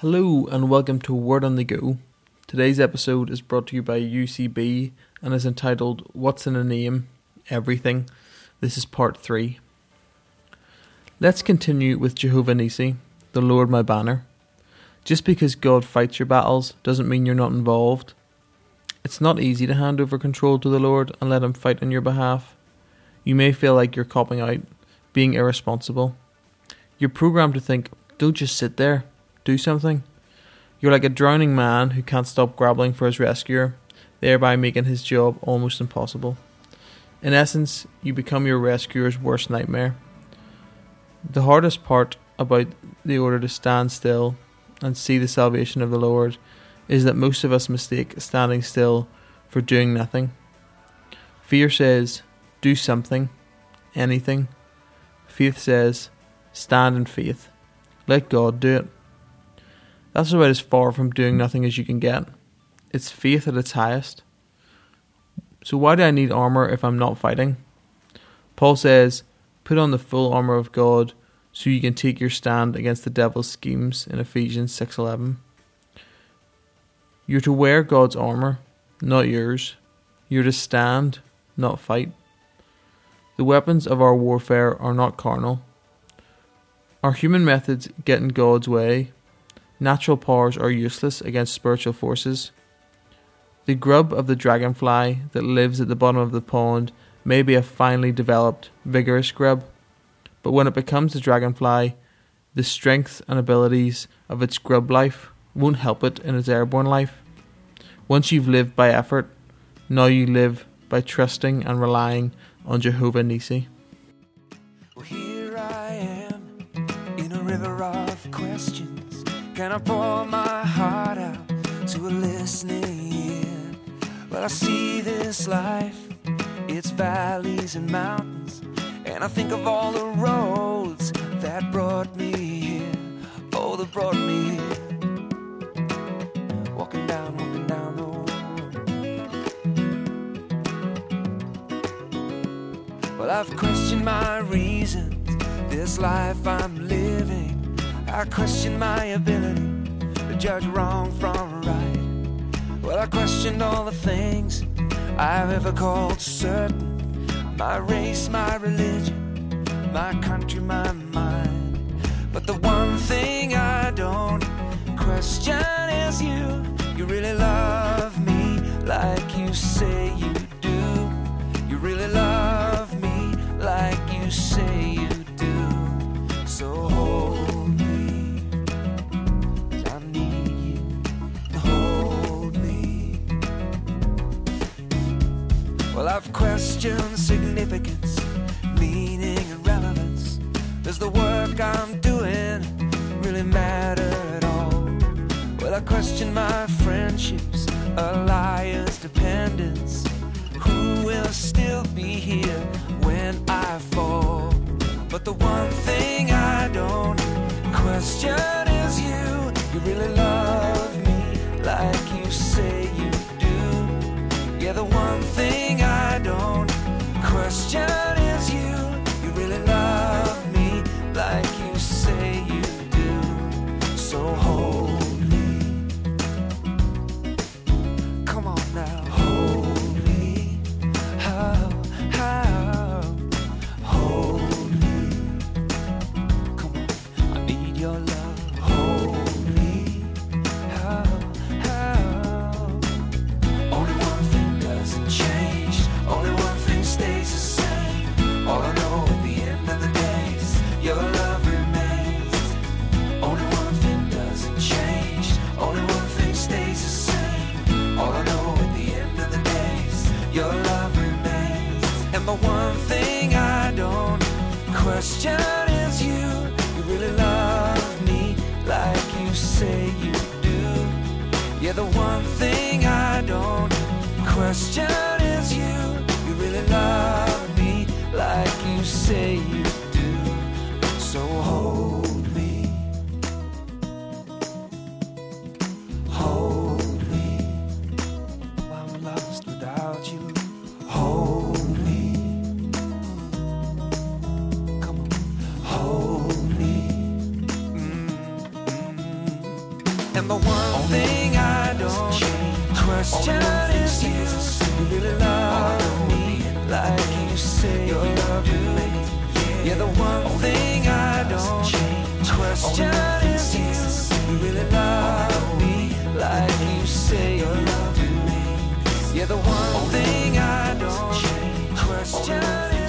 Hello and welcome to Word on the Go. Today's episode is brought to you by UCB and is entitled What's in a Name? Everything. This is part 3. Let's continue with Jehovah Nisi, the Lord my banner. Just because God fights your battles doesn't mean you're not involved. It's not easy to hand over control to the Lord and let Him fight on your behalf. You may feel like you're copping out, being irresponsible. You're programmed to think, don't just sit there do something. You're like a drowning man who can't stop grappling for his rescuer, thereby making his job almost impossible. In essence, you become your rescuer's worst nightmare. The hardest part about the order to stand still and see the salvation of the Lord is that most of us mistake standing still for doing nothing. Fear says, do something, anything. Faith says, stand in faith. Let God do it. That's about as far from doing nothing as you can get. It's faith at its highest. So, why do I need armour if I'm not fighting? Paul says, Put on the full armour of God so you can take your stand against the devil's schemes in Ephesians 6:11. You're to wear God's armour, not yours. You're to stand, not fight. The weapons of our warfare are not carnal. Our human methods get in God's way Natural powers are useless against spiritual forces. The grub of the dragonfly that lives at the bottom of the pond may be a finely developed, vigorous grub, but when it becomes a dragonfly, the strength and abilities of its grub life won't help it in its airborne life. Once you've lived by effort, now you live by trusting and relying on Jehovah Nisi. Can I pour my heart out to a listening ear? Well, I see this life, its valleys and mountains, and I think of all the roads that brought me here. Oh, that brought me here. Walking down, walking down the road. Well, I've questioned my reasons, this life I'm living. I question my ability to judge wrong from right. Well, I questioned all the things I've ever called certain my race, my religion, my country, my mind. But the one thing I don't question is you. You really love me like you say you Well, I've questioned significance, meaning, and relevance. Does the work I'm doing really matter at all? Well, I question my friendships, alliance, dependence. Who will still be here when I fall? But the one thing I don't question is you. You really love one thing I don't question is you. You really love me like you say you do. Yeah, the one thing I don't question is you. You really love me like you say you The one Only thing I don't question is you really love me like you say you love me. Yeah, the one thing I don't question is you really love me like you say you love me. Yeah, the one thing I don't question.